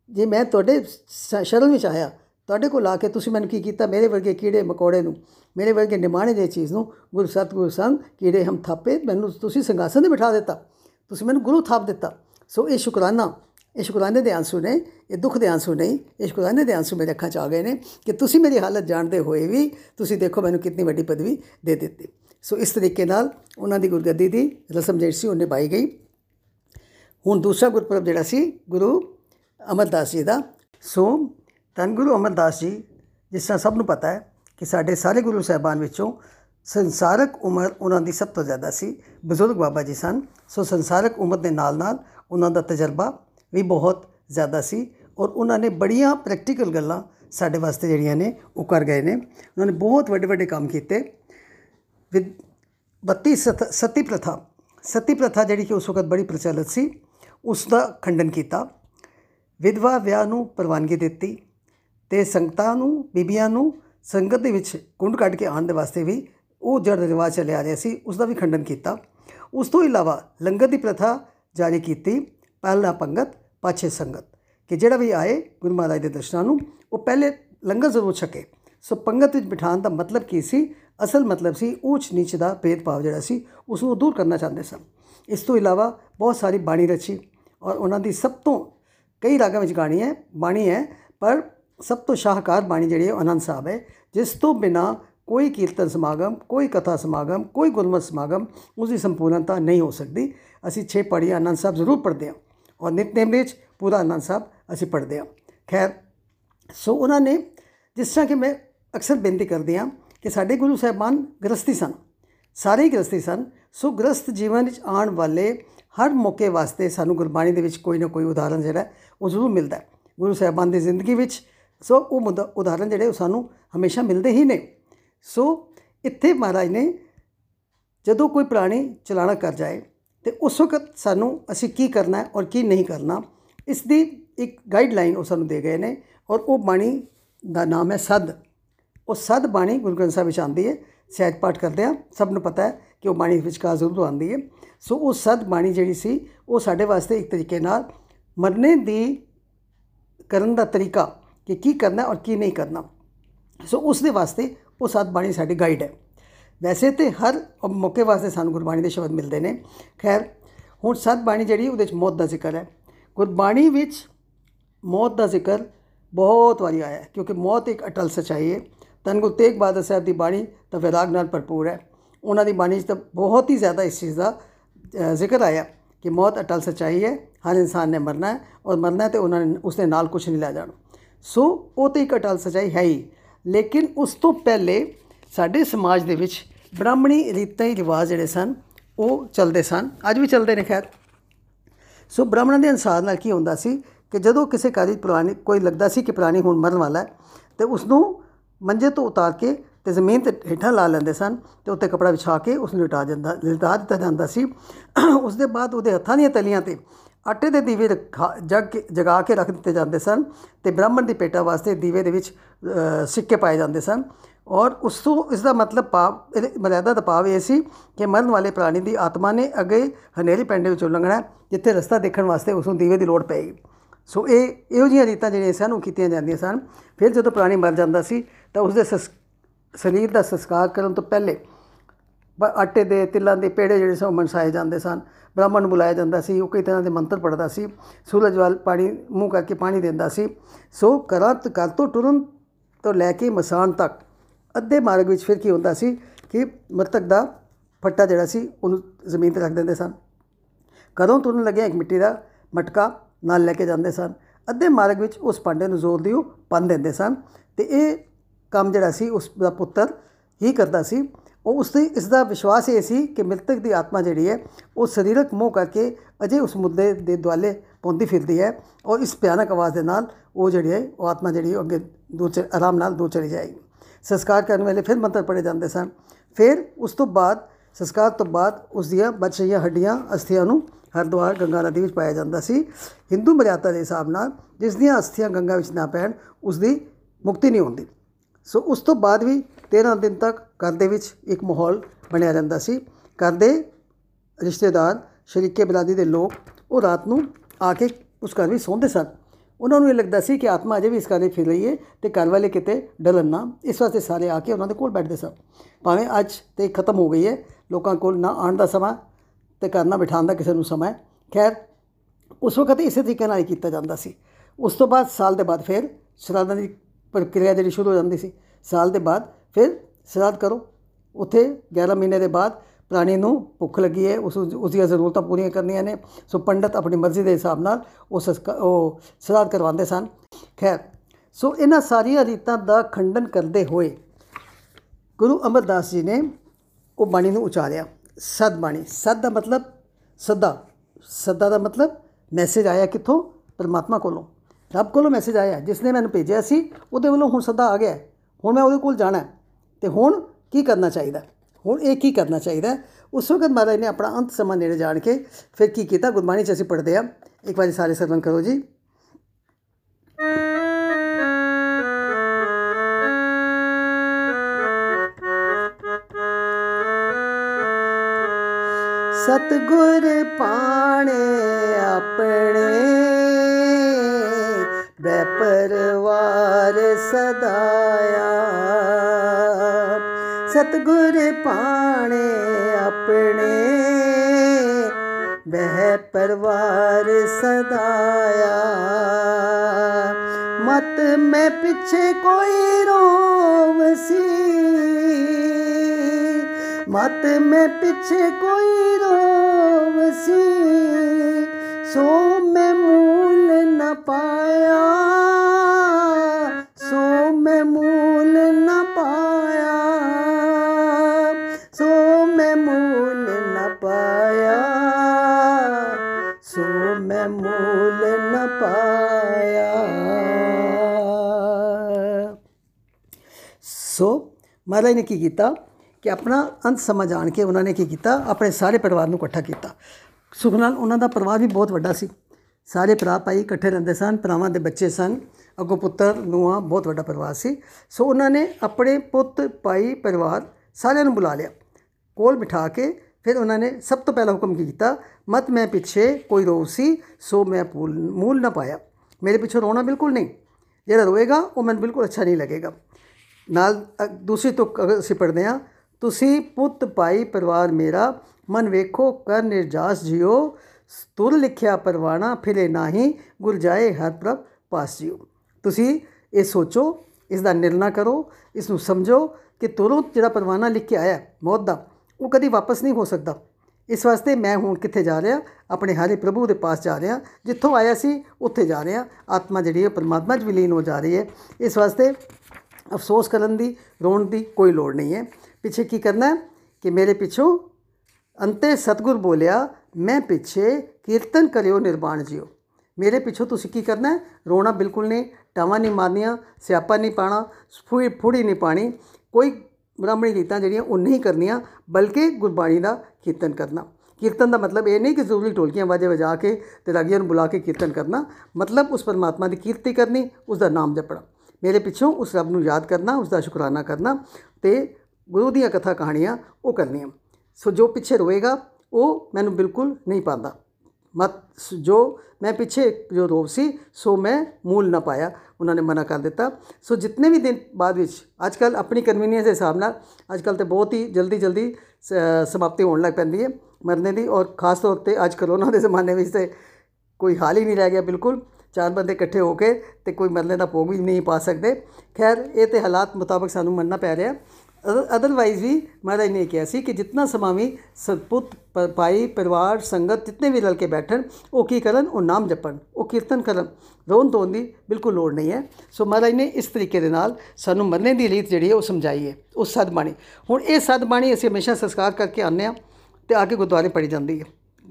ਜੇ ਮੈਂ ਤੁਹਾਡੇ ਸ- ਸ਼ਰਨ ਵਿੱਚ ਆਇਆ, ਤੁਹਾਡੇ ਕੋਲ ਆ ਕੇ ਤੁਸੀਂ ਮੈਨੂੰ ਕੀ ਕੀਤਾ? ਮੇਰੇ ਵਰਗੇ ਕੀੜੇ ਮਕੌੜੇ ਨੂੰ, ਮੇਰੇ ਵਰਗੇ ਨਿਮਾਣੇ ਦੇ ਚੀਜ਼ ਨੂੰ, ਗੁਰੂ ਸਤਗੁਰੂ ਸੰਗ ਕੀੜੇ ਹਮ ਥਾਪੇ, ਮੈਨੂੰ ਤੁਸੀਂ ਸਿੰਘਾਸਨ ਤੇ ਬਿਠਾ ਦਿੱਤਾ। ਤੁਸੀਂ ਮੈਨੂੰ ਗੁਰੂ ਥਾਪ ਦਿੱਤਾ। ਸੋ ਇਹ ਸ਼ੁਕਰਾਨਾ, ਇਹ ਸ਼ੁਕਰਾਨੇ ਦੇ ਆਂਸੂ ਨੇ, ਇਹ ਦੁੱਖ ਦੇ ਆਂਸੂ ਨਹੀਂ, ਇਹ ਸ਼ੁਕਰਾਨੇ ਦੇ ਆਂਸੂ ਮੇਰੇ ਅੱਖਾਂ 'ਚ ਆ ਗਏ ਨੇ ਕਿ ਤੁਸੀਂ ਮੇਰੀ ਹਾਲਤ ਜਾਣਦੇ ਹੋਏ ਵੀ ਤੁਸੀਂ ਦੇਖੋ ਮੈਨੂੰ ਕਿੰਨੀ ਵੱਡੀ ਪਦਵੀ ਦੇ ਦਿੱਤੀ। ਸੋ ਇਸ ਤਰੀਕੇ ਨਾਲ ਉਹਨਾਂ ਦੀ ਗੁਰਗੱਦੀ ਦੀ ਰਸਮ ਜਿਹੜੀ ਸੀ ਉਹ ਨਿਭਾਈ ਗਈ। ਹੁਣ ਦੂਸਰਾ ਗੁਰਪੁਰਬ ਜਿਹੜਾ ਸੀ ਗੁਰੂ ਅਮਰਦਾਸ ਜੀ ਦਾ। ਸੋ ਧੰਨ ਗੁਰੂ ਅਮਰਦਾਸ ਜੀ, ਜਿਸ ਤਰ੍ਹਾਂ ਸਭ ਨੂੰ ਪਤਾ ਹੈ ਕਿ ਸਾਡੇ ਸਾਰੇ ਗੁਰੂ ਸਾਹਿਬਾਨ ਵਿੱਚੋਂ ਸੰਸਾਰਕ ਉਮਰ ਉਹਨਾਂ ਦੀ ਸਭ ਤੋਂ ਜ਼ਿਆਦਾ ਸੀ, ਬਜ਼ੁਰਗ ਬਾਬਾ ਜੀ ਸਨ। ਸੋ ਸੰਸਾਰਕ ਉਮਰ ਦੇ ਨਾਲ ਨਾਲ ਉਹਨਾਂ ਦਾ ਤਜਰਬਾ ਵੀ ਬਹੁਤ ਜ਼ਿਆਦਾ ਸੀ ਔਰ ਉਹਨਾਂ ਨੇ ਬੜੀਆਂ ਪ੍ਰੈਕਟੀਕਲ ਗੱਲਾਂ ਸਾਡੇ ਵਾਸਤੇ ਜਿਹੜੀਆਂ ਨੇ ਉਹ ਕਰ ਗਏ ਨੇ। ਉਹਨਾਂ ਨੇ ਬਹੁਤ ਵੱਡੇ ਵੱਡੇ ਕੰਮ ਕੀਤੇ। ਵਿਦ 32 ਸਤ ਸਤੀ ਪ੍ਰਥਾ। ਸਤੀ ਪ੍ਰਥਾ ਜਿਹੜੀ ਕਿ ਉਸ ਵਕਤ ਬੜੀ ਪ੍ਰਚਲਿਤ ਸੀ, ਉਸ ਦਾ ਖੰਡਨ ਕੀਤਾ। ਵਿਧਵਾ ਵਿਆਹ ਨੂੰ ਪ੍ਰਵਾਨਗੀ ਦਿੱਤੀ ਤੇ ਸੰਗਤਾਂ ਨੂੰ, ਬੀਬੀਆਂ ਨੂੰ ਸੰਗਤ ਦੇ ਵਿੱਚ ਕੁੰਡ ਕੱਢ ਕੇ ਆਉਣ ਦੇ ਵਾਸਤੇ ਵੀ ਉਹ ਜਿਹੜਾ ਰਿਵਾਜ ਚੱਲਿਆ ਆ ਰਿਹਾ ਸੀ, ਉਸ ਦਾ ਵੀ ਖੰਡਨ ਕੀਤਾ। ਉਸ ਤੋਂ ਇਲਾਵਾ ਲੰਗਰ ਦੀ ਪ੍ਰਥਾ ਜਾਰੀ ਕੀਤੀ, ਪਹਿਲਾ ਪੰਗਤ, ਪਾਛੇ ਸੰਗਤ, ਕਿ ਜਿਹੜਾ ਵੀ ਆਏ ਗੁਰੂ ਮਹਾਰਾਜ ਦੇ ਦਰਸ਼ਨਾਂ ਨੂੰ, ਉਹ ਪਹਿਲੇ ਲੰਗਰ ਜ਼ਰੂਰ ਛਕੇ। ਸੋ ਪੰਗਤ ਵਿੱਚ ਬਿਠਾਉਣ ਦਾ ਮਤਲਬ ਕੀ ਸੀ? ਅਸਲ ਮਤਲਬ ਸੀ ਉੱਚ ਨੀਚ ਦਾ ਭੇਦਭਾਵ ਜਿਹੜਾ ਸੀ ਉਸ ਨੂੰ ਦੂਰ ਕਰਨਾ ਚਾਹੁੰਦੇ ਸਨ। ਇਸ ਤੋਂ ਇਲਾਵਾ ਬਹੁਤ ਸਾਰੀ ਬਾਣੀ ਰਚੀ ਔਰ ਉਹਨਾਂ ਦੀ ਸਭ ਤੋਂ ਕਈ ਰਾਗਾਂ ਵਿੱਚ ਗਾਣੀ ਹੈ, ਬਾਣੀ ਹੈ, ਪਰ ਸਭ ਤੋਂ ਸ਼ਾਹਕਾਰ ਬਾਣੀ ਜਿਹੜੀ ਹੈ ਉਹ ਆਨੰਦ ਸਾਹਿਬ ਹੈ, ਜਿਸ ਤੋਂ ਬਿਨਾ ਕੋਈ ਕੀਰਤਨ ਸਮਾਗਮ, ਕੋਈ ਕਥਾ ਸਮਾਗਮ, ਕੋਈ ਗੁਰਮਤਿ ਸਮਾਗਮ ਉਸ ਦੀ ਸੰਪੂਰਨਤਾ ਨਹੀਂ ਹੋ ਸਕਦੀ। ਅਸੀਂ ਛੇ ਪੜ੍ਹੀਆਂ ਆਨੰਦ ਸਾਹਿਬ ਜ਼ਰੂਰ ਪੜ੍ਹਦੇ ਹਾਂ ਔਰ ਨਿਤਨੇਮ ਵਿੱਚ ਪੂਰਾ ਆਨੰਦ ਸਾਹਿਬ ਅਸੀਂ ਪੜ੍ਹਦੇ ਹਾਂ। ਖੈਰ, ਸੋ ਉਹਨਾਂ ਨੇ ਜਿਸ ਤਰ੍ਹਾਂ ਕਿ ਮੈਂ ਅਕਸਰ ਬੇਨਤੀ ਕਰਦੇ ਹਾਂ ਕਿ ਸਾਡੇ ਗੁਰੂ ਸਾਹਿਬਾਨ ਗ੍ਰਸਤੀ ਸਨ ਸਾਰੇ ਹੀ ਗ੍ਰਸਤੀ ਸਨ। ਸੋ ਗ੍ਰਸਤ ਜੀਵਨ ਵਿੱਚ ਆਉਣ ਵਾਲੇ ਹਰ ਮੌਕੇ ਵਾਸਤੇ ਸਾਨੂੰ ਗੁਰਬਾਣੀ ਦੇ ਵਿੱਚ ਕੋਈ ਨਾ ਕੋਈ ਉਦਾਹਰਣ ਜਿਹੜਾ ਹੈ, ਉਹ ਜ਼ਰੂਰ ਮਿਲਦਾ ਹੈ। ਗੁਰੂ ਸਾਹਿਬਾਨ ਦੀ ਜ਼ਿੰਦਗੀ ਵਿੱਚ। ਸੋ ਉਹ ਮੁੱਦਾ- ਉਦਾਹਰਣ ਜਿਹੜੇ ਉਹ ਸਾਨੂੰ ਹਮੇਸ਼ਾ ਮਿਲਦੇ ਹੀ ਨੇ। ਸੋ ਇੱਥੇ ਮਹਾਰਾਜ ਨੇ ਜਦੋਂ ਕੋਈ ਪ੍ਰਾਣੀ ਚਲਾਣਾ ਕਰ ਜਾਏ ਤੇ ਉਸ ਵਕਤ ਸਾਨੂੰ ਅਸੀਂ ਕੀ ਕਰਨਾ ਹੈ ਔਰ ਕੀ ਨਹੀਂ ਕਰਨਾ ਇਸ ਦੀ ਇੱਕ ਗਾਈਡਲਾਈਨ ਉਹ ਸਾਨੂੰ ਦੇ ਗਏ ਨੇ ਔਰ ਉਹ ਬਾਣੀ ਦਾ ਨਾਮ ਹੈ ਸਦ। ਉਹ ਸਦ ਬਾਣੀ ਗੁਰੂ ਗ੍ਰੰਥ ਸਾਹਿਬ ਵਿੱਚ ਆਉਂਦੀ ਹੈ, ਸਹਿਜ ਪਾਠ ਕਰਦੇ ਆ ਸਭ ਨੂੰ ਪਤਾ ਹੈ ਕਿ ਉਹ ਬਾਣੀ ਵਿੱਚ ਕਾ ਜ਼ਰੂਰ ਆਉਂਦੀ ਹੈ। ਸੋ ਉਹ ਸਦ ਬਾਣੀ ਜਿਹੜੀ ਸੀ, ਉਹ ਸਾਡੇ ਵਾਸਤੇ ਇੱਕ ਤਰੀਕੇ ਨਾਲ ਮਰਨੇ ਦੀ ਕਰਨ ਦਾ ਤਰੀਕਾ ਕਿ ਕੀ ਕਰਨਾ ਔਰ ਕੀ ਨਹੀਂ ਕਰਨਾ। ਸੋ ਉਸ ਦੇ ਵਾਸਤੇ ਉਹ ਸਤ ਬਾਣੀ ਸਾਡੀ ਗਾਈਡ ਹੈ। ਵੈਸੇ ਤੇ ਹਰ ਮੌਕੇ ਵਾਸਤੇ ਸਾਨੂੰ ਗੁਰਬਾਣੀ ਦੇ ਸ਼ਬਦ ਮਿਲਦੇ ਨੇ। ਖੈਰ, ਹੁਣ ਸਤ ਬਾਣੀ ਜਿਹੜੀ ਉਹਦੇ ਵਿੱਚ ਮੌਤ ਦਾ ਜ਼ਿਕਰ ਹੈ। ਗੁਰਬਾਣੀ ਵਿੱਚ ਮੌਤ ਦਾ ਜ਼ਿਕਰ ਬਹੁਤ ਵਾਰੀ ਆਇਆ ਹੈ, ਕਿਉਂਕਿ ਮੌਤ ਇੱਕ ਅਟਲ ਸਚਾਈ ਹੈ। ਧੰਨ ਗੁਰੂ ਤੇਗ ਬਹਾਦਰ ਸਾਹਿਬ ਦੀ ਬਾਣੀ ਤਾਂ ਵਿਰਾਗ ਨਾਲ ਭਰਪੂਰ ਹੈ। ਉਹਨਾਂ ਦੀ ਬਾਣੀ 'ਚ ਤਾਂ ਬਹੁਤ ਹੀ ਜ਼ਿਆਦਾ ਇਸ ਚੀਜ਼ ਦਾ ਅ, ਜ਼ਿਕਰ ਆਇਆ ਕਿ ਮੌਤ ਅਟਲ ਸਚਾਈ ਹੈ ਹਰ ਇਨਸਾਨ ਨੇ ਮਰਨਾ ਹੈ ਔਰ ਮਰਨਾ ਹੈ ਤੇ ਉਹਨਾਂ ਨੇ ਉਸ ਦੇ ਨਾਲ ਕੁਝ ਨਹੀਂ ਲੈ ਜਾਣਾ। ਸੋ ਉਹ ਤੇ ਇੱਕ ਅਟਲ ਸਚਾਈ ਹੈ ਹੀ। ਲੇਕਿਨ ਉਸ ਤੋਂ ਪਹਿਲੇ ਸਾਡੇ ਸਮਾਜ ਦੇ ਵਿੱਚ ਬ੍ਰਾਹਮਣੀ ਰੀਤਾਂ ਹੀ ਰਿਵਾਜ ਜਿਹੜੇ ਸਨ ਉਹ ਚੱਲਦੇ ਸਨ। ਅੱਜ ਵੀ ਚੱਲਦੇ ਨੇ ਖੈਰ। ਸੋ ਬ੍ਰਾਹਮਣਾਂ ਦੇ ਅਨੁਸਾਰ ਨਾਲ ਕੀ ਹੁੰਦਾ ਸੀ ਕਿ ਜਦੋਂ ਕਿਸੇ ਘਰ ਵਿੱਚ ਪੁਰਾਣੀ ਕੋਈ ਲੱਗਦਾ ਸੀ ਕਿ ਪੁਰਾਣੀ ਹੁਣ ਮਰਨ ਵਾਲਾ ਹੈ ਤੇ ਉਸ ਨੂੰ ਮੰਜੇ ਤੋਂ ਉਤਾਰ ਕੇ ਤੇ ਜ਼ਮੀਨ ਤੇ ਹੇਠਾਂ ਲਾ ਲੈਂਦੇ ਸਨ ਤੇ ਉੱਤੇ ਕਪੜਾ ਵਿਛਾ ਕੇ ਉਸ ਨੂੰ ਲਿਟਾ ਜਾਂਦਾ ਲਿਟਾ ਦਿੱਤਾ ਜਾਂਦਾ ਸੀ। ਉਸ ਦੇ ਬਾਅਦ ਉਹਦੇ ਹੱਥਾਂ ਦੀਆਂ ਤਲੀਆਂ ਤੇ ਆਟੇ ਦੇ ਦੀਵੇ ਰਖਾ- ਜਗ ਕੇ ਜਗਾ ਕੇ ਰੱਖ ਦਿੱਤੇ ਜਾਂਦੇ ਸਨ ਤੇ ਬ੍ਰਾਹਮਣ ਦੀ ਪੇਟਾ ਵਾਸਤੇ ਦੀਵੇ ਦੇ ਵਿੱਚ ਅ, ਸਿੱਕੇ ਪਾਏ ਜਾਂਦੇ ਸਨ। ਔਰ ਉਸ ਤੋਂ ਇਸ ਦਾ ਮਤਲਬ ਭਾਵ ਇਹਦੇ ਮਰਿਆਦਾ ਦਾ ਭਾਵ ਇਹ ਸੀ ਕਿ ਮਰਨ ਵਾਲੇ ਪ੍ਰਾਣੀ ਦੀ ਆਤਮਾ ਨੇ ਅੱਗੇ ਹਨੇਰੀ ਪੈਂਡੇ ਵਿੱਚੋਂ ਲੰਘਣਾ ਹੈ, ਜਿੱਥੇ ਰਸਤਾ ਦੇਖਣ ਵਾਸਤੇ ਉਸ ਨੂੰ ਦੀਵੇ ਦੀ ਲੋੜ ਪਏਗੀ ਸੋ ਇਹ ਇਹੋ ਜਿਹੀਆਂ ਰੀਤਾਂ ਜਿਹੜੀਆਂ ਸਨ ਉਹ ਕੀਤੀਆਂ ਜਾਂਦੀਆਂ ਸਨ। ਫਿਰ ਜਦੋਂ ਪ੍ਰਾਣੀ ਮਰ ਜਾਂਦਾ ਸੀ ਤਾਂ ਉਸ ਦੇ ਸਸ- ਸਰੀਰ ਦਾ ਸੰਸਕਾਰ ਕਰਨ ਤੋਂ ਪਹਿਲੇ ਬ- ਆਟੇ ਦੇ ਤਿਲਾਂ ਦੇ ਪੇੜੇ ਜਿਹੜੇ ਸਨ ਉਹ ਮਨਸਾਏ ਜਾਂਦੇ ਸਨ। ਬ੍ਰਾਹਮਣ ਨੂੰ ਬੁਲਾਇਆ ਜਾਂਦਾ ਸੀ। ਉਹ ਕਈ ਤਰ੍ਹਾਂ ਦੇ ਮੰਤਰ ਪੜ੍ਹਦਾ ਸੀ। ਸੂਰਜ ਵੱਲ ਪਾਣੀ, ਮੂੰਹ ਕਰਕੇ ਪਾਣੀ ਦਿੰਦਾ ਸੀ। ਸੋ ਘਰਾਂ ਤੋਂ, ਘਰ ਤੋਂ ਟੁਰਨ ਤੋਂ ਲੈ ਕੇ ਮਸਾਨ ਤੱਕ ਅੱਧੇ ਮਾਰਗ ਵਿੱਚ ਫਿਰ ਕੀ ਹੁੰਦਾ ਸੀ ਕਿ ਮਰਤਕ ਦਾ ਫੱਟਾ ਜਿਹੜਾ ਸੀ ਉਹਨੂੰ ਜ਼ਮੀਨ ਤੇ ਰੱਖ ਦਿੰਦੇ ਸਨ। ਕਦੋਂ ਤੁਰਨ ਲੱਗਿਆ ਇੱਕ ਮਿੱਟੀ ਦਾ ਮਟਕਾ ਨਾਲ ਲੈ ਕੇ ਜਾਂਦੇ ਸਨ। ਅੱਧੇ ਮਾਰਗ ਵਿੱਚ ਉਸ ਭਾਂਡੇ ਨੂੰ ਜ਼ੋਰ ਦਿਓ, ਪੰਨ ਦਿੰਦੇ ਸਨ ਤੇ ਇਹ ਕੰਮ ਜਿਹੜਾ ਸੀ, ਉਸ ਦਾ ਪੁੱਤਰ ਹੀ ਕਰਦਾ ਸੀ। ਉਹ ਉਸ ਦੀ ਇਸ ਦਾ ਵਿਸ਼ਵਾਸ ਇਹ ਸੀ ਕਿ ਮ੍ਰਿਤਕ ਦੀ ਆਤਮਾ ਜਿਹੜੀ ਹੈ, ਉਹ ਸਰੀਰਕ ਮੋਹ ਕਰਕੇ ਅਜੇ ਉਸ ਮੁੱਦੇ ਦੇ ਦੁਆਲੇ ਪੌਂਦੀ ਫਿਰਦੀ ਹੈ ਔਰ ਇਸ ਭਿਆਨਕ ਆਵਾਜ਼ ਦੇ ਨਾਲ ਉਹ ਜਿਹੜੀ ਹੈ, ਉਹ ਆਤਮਾ ਜਿਹੜੀ ਹੈ ਉਹ ਅੱਗੇ ਦੂਰ ਚ, ਆਰਾਮ ਨਾਲ ਦੂਰ ਚਲੀ ਜਾਏਗੀ। ਸੰਸਕਾਰ ਕਰਨ ਵੇਲੇ ਫਿਰ ਮੰਤਰ ਪੜ੍ਹੇ ਜਾਂਦੇ ਸਨ। ਫਿਰ ਉਸ ਤੋਂ ਬਾਅਦ, ਸੰਸਕਾਰ ਤੋਂ ਬਾਅਦ ਉਸ ਦੀਆਂ ਬਚ ਰਹੀਆਂ ਹੱਡੀਆਂ, ਅਸਥੀਆਂ ਨੂੰ ਹਰਿਦੁਆਰ ਗੰਗਾ ਨਦੀ ਵਿੱਚ ਪਾਇਆ ਜਾਂਦਾ ਸੀ। ਹਿੰਦੂ ਮਰਿਆਦਾ ਦੇ ਹਿਸਾਬ ਨਾਲ, ਜਿਸ ਦੀਆਂ ਅਸਥੀਆਂ ਗੰਗਾ ਵਿੱਚ ਨਾ ਪੈਣ, ਉਸ ਦੀ ਮੁਕਤੀ ਨਹੀਂ ਹੁੰਦੀ। ਸੋ ਉਸ ਤੋਂ ਬਾਅਦ ਵੀ 13 ਦਿਨ ਤੱਕ ਘਰ ਦੇ ਵਿੱਚ ਇੱਕ ਮਾਹੌਲ ਬਣਿਆ ਰਹਿੰਦਾ ਸੀ। ਘਰ ਦੇ ਰਿਸ਼ਤੇਦਾਰ, ਸ਼ਰੀਕੇ ਬਰਾਦਰੀ ਦੇ ਲੋਕ ਉਹ ਰਾਤ ਨੂੰ ਆ ਕੇ ਉਸ ਘਰ ਵਿੱਚ ਸੌਂਦੇ ਸਨ। ਉਹਨਾਂ ਨੂੰ ਇਹ ਲੱਗਦਾ ਸੀ ਕਿ ਆਤਮਾ ਅਜੇ ਵੀ ਇਸ ਘਰ ਵਿੱਚ ਫਿਰ ਰਹੀ ਹੈ ਤੇ ਘਰ ਵਾਲੇ ਕਿਤੇ ਡਰਨ ਨਾ, ਇਸ ਵਾਸਤੇ ਸਾਰੇ ਆ ਕੇ ਉਹਨਾਂ ਦੇ ਕੋਲ ਬੈਠਦੇ ਸਨ। ਭਾਵੇਂ ਅੱਜ ਤੇ ਖਤਮ ਹੋ ਗਈ ਹੈ, ਲੋਕਾਂ ਕੋਲ ਨਾ ਆਉਣ ਦਾ ਸਮਾਂ ਤੇ ਘਰ ਨਾ ਬਿਠਾਉਣ ਦਾ ਕਿਸੇ ਨੂੰ ਸਮਾਂ ਹੈ। ਖੈਰ, ਉਸ ਵਕਤ ਇਸੇ ਤਰੀਕੇ ਨਾਲ ਹੀ ਕੀਤਾ ਜਾਂਦਾ ਸੀ। ਉਸ ਤੋਂ ਬਾਅਦ ਸਾਲ ਦੇ ਬਾਅਦ ਫਿਰ ਸ਼ਰਾਧਾਂ ਦੀ ਪ੍ਰਕਿਰਿਆ ਜਿਹੜੀ ਸ਼ੁਰੂ ਹੋ ਜਾਂਦੀ ਸੀ, ਸਾਲ ਦੇ ਬਾਅਦ ਫਿਰ ਸ਼ਰਾਧ ਕਰੋ। ਉੱਥੇ 11 ਮਹੀਨੇ ਦੇ ਬਾਅਦ ਪ੍ਰਾਣੀ ਨੂੰ ਭੁੱਖ ਲੱਗੀ ਹੈ, ਉਸ ਉਸ ਦੀਆਂ ਜ਼ਰੂਰਤਾਂ ਪੂਰੀਆਂ ਕਰਨੀਆਂ ਨੇ। ਸੋ ਪੰਡਤ ਆਪਣੀ ਮਰਜ਼ੀ ਦੇ ਹਿਸਾਬ ਨਾਲ ਉਹ ਸੰਸਕਾ ਉਹ ਸ਼ਰਾਧ ਕਰਵਾਉਂਦੇ ਸਨ। ਖੈਰ, ਸੋ ਇਹਨਾਂ ਸਾਰੀਆਂ ਰੀਤਾਂ ਦਾ ਖੰਡਨ ਕਰਦੇ ਹੋਏ ਗੁਰੂ ਅਮਰਦਾਸ ਜੀ ਨੇ ਉਹ ਬਾਣੀ ਨੂੰ ਉਚਾਰਿਆ, ਸਦ ਬਾਣੀ। ਸਦ ਦਾ ਮਤਲਬ ਸਦਾ। ਸਦਾ ਦਾ ਮਤਲਬ ਮੈਸੇਜ ਆਇਆ ਕਿੱਥੋਂ? ਪਰਮਾਤਮਾ ਕੋਲੋਂ। ਰੱਬ ਕੋਲੋਂ ਮੈਸੇਜ ਆਇਆ ਜਿਸ ਨੇ ਮੈਨੂੰ ਭੇਜਿਆ ਸੀ, ਉਹਦੇ ਵੱਲੋਂ ਹੁਣ ਸਦਾ ਆ ਗਿਆ ਹੈ। ਹੁਣ ਮੈਂ ਉਹਦੇ ਕੋਲ ਜਾਣਾ ਹੈ। ਤੇ ਹੁਣ ਕੀ ਕਰਨਾ ਚਾਹੀਦਾ ਹੁਣ ਇਹ ਕੀ ਕਰਨਾ ਚਾਹੀਦਾ ਹੈ? ਉਸ ਵਕਤ ਮਹਾਰਾਜ ਨੇ ਆਪਣਾ ਅੰਤ ਸਮਾਂ ਨੇੜੇ ਜਾਣ ਕੇ ਫਿਰ ਕੀ ਕੀਤਾ ਗੁਰਬਾਣੀ ਚ ਅਸੀਂ ਪੜ੍ਹਦੇ ਆ ਇੱਕ ਵਾਰੀ ਸਾਰੇ ਸਰਵਨ ਕਰੋ ਜੀ ਸਤਗੁਰ ਪਾਣੇ ਆਪਣੇ ਬੈ ਪਰਵਾਰ ਸਦਾਇਆ। ਸਤਗੁਰ ਪਾਣੇ ਆਪਣੇ। ਬਹਿ ਪਰਵਾਰ ਸਦਾਇਆ। ਮਤ ਮੈਂ ਪਿੱਛੇ ਕੋਈ ਰੋਵਸੀ ਮਤ ਮੈਂ ਪਿੱਛੇ ਕੋਈ ਰੋਵਸੀ ਸੋ। ਮੈਂ ਮੂਲ ਨ ਪਾਇਆ, ਸੋ ਮੈਂ ਮੂਲ ਨ ਪਾਇਆ, ਸੋ ਮੈਂ ਮੂਲ ਨ ਪਾਇਆ, ਸੋ ਮੈਂ ਮੂਲ ਨ ਪਾਇਆ। ਸੋ ਮਹਾਰਾਜ ਨੇ ਕੀ ਕੀਤਾ ਕਿ ਆਪਣਾ ਅੰਤ ਸਮਾਂ ਜਾਣ ਕੇ ਉਹਨਾਂ ਨੇ ਕੀ ਕੀਤਾ, ਆਪਣੇ ਸਾਰੇ ਪਰਿਵਾਰ ਨੂੰ ਇਕੱਠਾ ਕੀਤਾ। ਸੁਖ ਨਾਲ ਉਹਨਾਂ ਦਾ ਪਰਿਵਾਰ ਵੀ ਬਹੁਤ ਵੱਡਾ ਸੀ। ਸਾਰੇ ਭਰਾ ਭਾਈ ਇਕੱਠੇ ਰਹਿੰਦੇ ਸਨ, ਭਰਾਵਾਂ ਦੇ ਬੱਚੇ ਸਨ, ਅੱਗੋਂ ਪੁੱਤਰ, ਨੂੰਹਾਂ, ਬਹੁਤ ਵੱਡਾ ਪਰਿਵਾਰ ਸੀ। ਸੋ ਉਹਨਾਂ ਨੇ ਆਪਣੇ ਪੁੱਤ, ਭਾਈ, ਪਰਿਵਾਰ ਸਾਰਿਆਂ ਨੂੰ ਬੁਲਾ ਲਿਆ, ਕੋਲ ਬਿਠਾ ਕੇ ਫਿਰ ਉਹਨਾਂ ਨੇ ਸਭ ਤੋਂ ਪਹਿਲਾ ਹੁਕਮ ਕੀ ਕੀਤਾ, ਮਤ ਮੈਂ ਪਿੱਛੇ ਕੋਈ ਰੋਵ ਸੀ, ਸੋ ਮੈਂ ਪੂਲ, ਮੂਲ ਨਾ ਪਾਇਆ। ਮੇਰੇ ਪਿੱਛੇ ਰੋਣਾ ਬਿਲਕੁਲ ਨਹੀਂ, ਜਿਹੜਾ ਰੋਏਗਾ ਉਹ ਮੈਨੂੰ ਬਿਲਕੁਲ ਅੱਛਾ ਨਹੀਂ ਲੱਗੇਗਾ। ਨਾਲ, ਅ- ਦੂਸਰੀ ਤੁਕ ਅਗਰ ਅਸੀਂ ਪੜ੍ਹਦੇ ਹਾਂ, ਤੁਸੀਂ ਪੁੱਤ, ਭਾਈ, ਪਰਿਵਾਰ ਮੇਰਾ ਮਨ ਵੇਖੋ, ਕਰ ਨਿਰਜਾਸ ਜਿਓ ਤੁਰ ਲਿਖਿਆ ਪਰਵਾਣਾ ਫਿਰੇ ਨਾਹੀ ਗੁਰ ਜਾਏ ਹਰ ਪ੍ਰਭ ਪਾਸ ਜਿਓ ਤੁਸੀਂ ਇਹ ਸੋਚੋ ਇਸ ਦਾ ਨਿਰਣਾ ਕਰੋ ਇਸ ਨੂੰ ਸਮਝੋ ਕਿ ਤੁਰੰਤ ਜਿਹੜਾ ਪਰਵਾਨਾ ਲਿਖ ਕੇ ਆਇਆ ਹੈ, ਮੌਤ ਦਾ ਉਹ ਕਦੀ ਵਾਪਸ ਨਹੀਂ ਹੋ ਸਕਦਾ। ਇਸ ਵਾਸਤੇ ਮੈਂ ਹੁਣ ਕਿੱਥੇ ਜਾ ਰਿਹਾ? ਆਪਣੇ ਹਾਰੇ ਪ੍ਰਭੂ ਦੇ ਪਾਸ ਜਾ ਰਿਹਾ। ਜਿੱਥੋਂ ਆਇਆ ਸੀ ਉੱਥੇ ਜਾ ਰਿਹਾ। ਆਤਮਾ ਜਿਹੜੀ ਹੈ ਪਰਮਾਤਮਾ 'ਚ ਵਿਲੀਨ ਹੋ ਜਾ ਰਹੀ ਹੈ। ਇਸ ਵਾਸਤੇ ਅਫਸੋਸ ਕਰਨ ਦੀ ਰੋਣ ਦੀ ਕੋਈ ਲੋੜ ਨਹੀਂ ਹੈ। ਪਿੱਛੇ ਕੀ ਕਰਨਾ ਹੈ? ਕਿ ਮੇਰੇ ਪਿੱਛੋਂ ਅੰਤੇ ਸਤਗੁਰ ਬੋਲਿਆ ਮੈਂ ਪਿੱਛੇ ਕੀਰਤਨ ਕਰਿਓ ਨਿਰਵਾਣ ਜਿਓ। ਮੇਰੇ ਪਿੱਛੋਂ ਤੁਸੀਂ ਕੀ ਕਰਨਾ ਹੈ? ਰੋਣਾ ਬਿਲਕੁਲ ਨਹੀਂ, ਟਾਵਾਂ ਨਹੀਂ ਮਾਰਨੀਆਂ, ਸਿਆਪਾ ਨਹੀਂ ਪਾਣਾ ਫੂੜੀ ਫੂੜੀ ਨਹੀਂ ਪਾਣੀ। ਕੋਈ ਬ੍ਰਾਹਮਣੀ ਰੀਤਾਂ ਜਿਹੜੀਆਂ ਉਹ ਨਹੀਂ ਕਰਨੀਆਂ, ਬਲਕਿ ਗੁਰਬਾਣੀ ਦਾ ਕੀਰਤਨ ਕਰਨਾ। ਕੀਰਤਨ ਦਾ ਮਤਲਬ ਇਹ ਨਹੀਂ ਕਿ ਜ਼ਰੂਰੀ ਢੋਲਕੀਆਂ ਵਾਜੇ ਵਜਾ ਕੇ ਤੇ ਰਾਗੀਆਂ ਨੂੰ ਬੁਲਾ ਕੇ ਕੀਰਤਨ ਕਰਨਾ। ਮਤਲਬ ਉਸ ਪਰਮਾਤਮਾ ਦੀ ਕੀਰਤੀ ਕਰਨੀ, ਉਸ ਦਾ ਨਾਮ ਜਪਣਾ। ਮੇਰੇ ਪਿੱਛੋਂ ਉਸ ਰੱਬ ਨੂੰ ਯਾਦ ਕਰਨਾ, ਉਸ ਦਾ ਸ਼ੁਕਰਾਨਾ ਕਰਨਾ ਤੇ ਗੁਰੂ ਦੀਆਂ ਕਥਾ ਕਹਾਣੀਆਂ ਉਹ ਕਰਨੀਆਂ। ਸੋ ਜੋ ਪਿੱਛੇ ਰੋਏਗਾ ਉਹ ਮੈਨੂੰ ਬਿਲਕੁਲ ਨਹੀਂ ਪਾਉਂਦਾ। ਮਤ ਜੋ ਮੈਂ ਪਿੱਛੇ ਜੋ ਰੋਗ ਸੀ, ਸੋ ਮੈਂ ਮੂਲ ਨਾ ਪਾਇਆ। ਉਹਨਾਂ ਨੇ ਮਨਾ ਕਰ ਦਿੱਤਾ। ਸੋ ਜਿੰਨੇ ਵੀ ਦਿਨ ਬਾਅਦ ਵਿੱਚ ਅੱਜ ਕੱਲ ਆਪਣੀ ਕਨਵੀਨੀਅੰਸ ਦੇ ਹਿਸਾਬ ਨਾਲ ਅੱਜ ਕੱਲ ਤੇ ਬਹੁਤ ਹੀ ਜਲਦੀ ਜਲਦੀ ਸ- ਸਮਾਪਤੀ ਹੋਣ ਲੱਗ ਪੈਂਦੀ ਹੈ ਮਰਨੇ ਦੀ। ਔਰ ਖਾਸ ਤੌਰ ਤੇ ਅੱਜ ਕਰੋਨਾ ਦੇ ਜ਼ਮਾਨੇ ਵਿੱਚ ਤੇ ਕੋਈ ਹਾਲ ਹੀ ਨਹੀਂ ਰਹਿ ਗਿਆ ਬਿਲਕੁਲ। ਚਾਰ ਬੰਦੇ ਇਕੱਠੇ ਹੋ ਕੇ ਤੇ ਕੋਈ ਮਰਨੇ ਦਾ ਭੋਗ ਵੀ ਨਹੀਂ ਪਾ ਸਕਦੇ। ਖੈਰ, ਇਹ ਤੇ ਹਾਲਾਤ ਮੁਤਾਬਕ ਸਾਨੂੰ ਮੰਨਣਾ ਪੈ ਰਿਹਾ। ਅਦਰਵਾਈਜ਼ ਵੀ ਮਹਾਰਾਜ ਨੇ ਕਿਹਾ ਸੀ ਕਿ ਜਿੰਨਾ ਸਮਾਂ ਵੀ ਸਤਪੁੱਤ ਪ- ਭਾਈ, ਪਰਿਵਾਰ, ਸੰਗਤ ਜਿਤਨੇ ਵੀ ਰਲ ਕੇ ਬੈਠਣ, ਉਹ ਕੀ ਕਰਨ, ਉਹ ਨਾਮ ਜਪਣ, ਉਹ ਕੀਰਤਨ ਕਰਨ। ਰੋਣ ਧੋਣ ਦੀ ਬਿਲਕੁਲ ਲੋੜ ਨਹੀਂ ਹੈ। ਸੋ ਮਹਾਰਾਜ ਨੇ ਇਸ ਤਰੀਕੇ ਦੇ ਨਾਲ ਸਾਨੂੰ ਮਰਨੇ ਦੀ ਰੀਤ ਜਿਹੜੀ ਹੈ ਉਹ ਸਮਝਾਈ ਹੈ, ਉਹ ਸਦਬਾਣੀ। ਹੁਣ ਇਹ ਸਦਬਾਣੀ ਅਸੀਂ ਹਮੇਸ਼ਾ ਸੰਸਕਾਰ ਕਰਕੇ ਆਉਂਦੇ ਹਾਂ ਤੇ ਆ ਕੇ ਗੁਰਦੁਆਰੇ ਪੜੀ ਜਾਂਦੀ ਹੈ।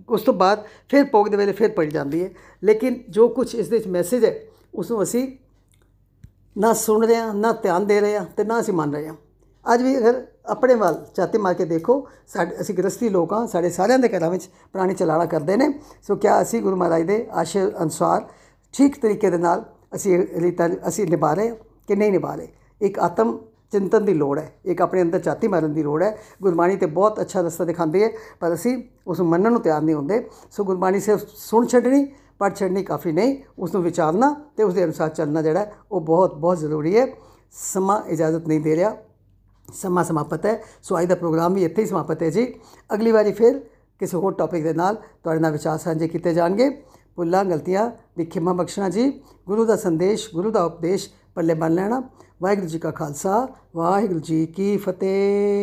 ਉਸ ਤੋਂ ਬਾਅਦ ਫਿਰ ਭੋਗ ਦੇ ਵੇਲੇ ਫਿਰ ਪੜੀ ਜਾਂਦੀ ਹੈ। ਲੇਕਿਨ ਜੋ ਕੁਝ ਇਸ ਦੇ ਵਿੱਚ ਮੈਸੇਜ ਹੈ ਉਸ ਨੂੰ ਅਸੀਂ ਨਾ ਸੁਣ ਰਹੇ ਹਾਂ, ਨਾ ਧਿਆਨ ਦੇ ਰਹੇ ਹਾਂ ਤੇ ਨਾ ਅਸੀਂ ਮੰਨ ਰਹੇ ਹਾਂ। ਅੱਜ ਵੀ ਅਗਰ ਆਪਣੇ ਵੱਲ ਝਾਤੀ ਮਾਰ ਕੇ ਦੇਖੋ ਸਾਡੇ ਅਸੀਂ ਗ੍ਰਸਤੀ ਲੋਕ ਹਾਂ ਸਾਡੇ ਸਾਰਿਆਂ ਦੇ ਘਰਾਂ ਵਿੱਚ ਪੁਰਾਣੀ ਚਲਾਣਾ ਕਰਦੇ ਨੇ। ਸੋ ਕਿਆ ਅਸੀਂ ਗੁਰੂ ਮਹਾਰਾਜ ਦੇ ਆਸ਼ੇ ਅਨੁਸਾਰ ਠੀਕ ਤਰੀਕੇ ਦੇ ਨਾਲ ਅਸੀਂ ਇਹ ਰੀਤਾਂ ਅਸੀਂ ਨਿਭਾ ਰਹੇ ਹਾਂ ਕਿ ਨਹੀਂ ਨਿਭਾ ਰਹੇ। ਇੱਕ ਆਤਮ ਚਿੰਤਨ ਦੀ ਲੋੜ ਹੈ ਇੱਕ ਆਪਣੇ ਅੰਦਰ ਝਾਤੀ ਮਾਰਨ ਦੀ ਲੋੜ ਹੈ। ਗੁਰਬਾਣੀ ਤੇ ਬਹੁਤ ਅੱਛਾ ਰਸਤਾ ਦਿਖਾਉਂਦੀ ਹੈ ਪਰ ਅਸੀਂ ਉਸ ਨੂੰ ਮੰਨਣ ਨੂੰ ਤਿਆਰ ਨਹੀਂ ਹੁੰਦੇ। ਸੋ ਗੁਰਬਾਣੀ ਸਿਰਫ ਸੁਣ ਛੱਡਣੀ ਪੜ੍ਹ ਛੱਡਣੀ ਕਾਫੀ ਨਹੀਂ ਉਸ ਨੂੰ ਵਿਚਾਰਨਾ ਤੇ ਉਸ ਦੇ ਅਨੁਸਾਰ ਚੱਲਣਾ ਜਿਹੜਾ ਹੈ, ਉਹ ਬਹੁਤ ਬਹੁਤ ਜ਼ਰੂਰੀ ਹੈ। ਸਮਾਂ ਇਜਾਜ਼ਤ ਨਹੀਂ ਦੇ ਰਿਹਾ। ਸਮਾਂ ਸਮਾਪਤ ਹੈ। ਸੋ ਅੱਜ ਦਾ ਪ੍ਰੋਗਰਾਮ ਵੀ ਇੱਥੇ ਹੀ ਸਮਾਪਤ ਹੈ ਜੀ। ਅਗਲੀ ਵਾਰੀ ਫਿਰ ਕਿਸੇ ਹੋਰ ਟੌਪਿਕ ਦੇ ਨਾਲ ਤੁਹਾਡੇ ਨਾਲ ਵਿਚਾਰ ਸਾਂਝੇ ਕੀਤੇ ਜਾਣਗੇ। ਭੁੱਲਾਂ, ਗਲਤੀਆਂ ਦੀ ਖਿਮਾ ਬਖਸ਼ਣਾ ਜੀ। ਗੁਰੂ ਦਾ ਸੰਦੇਸ਼, ਗੁਰੂ ਦਾ ਉਪਦੇਸ਼ ਪੱਲੇ ਬੰਨ ਲੈਣਾ। ਵਾਹਿਗੁਰੂ ਜੀ ਕਾ ਖਾਲਸਾ, ਵਾਹਿਗੁਰੂ ਜੀ ਕੀ ਫਤਿਹ।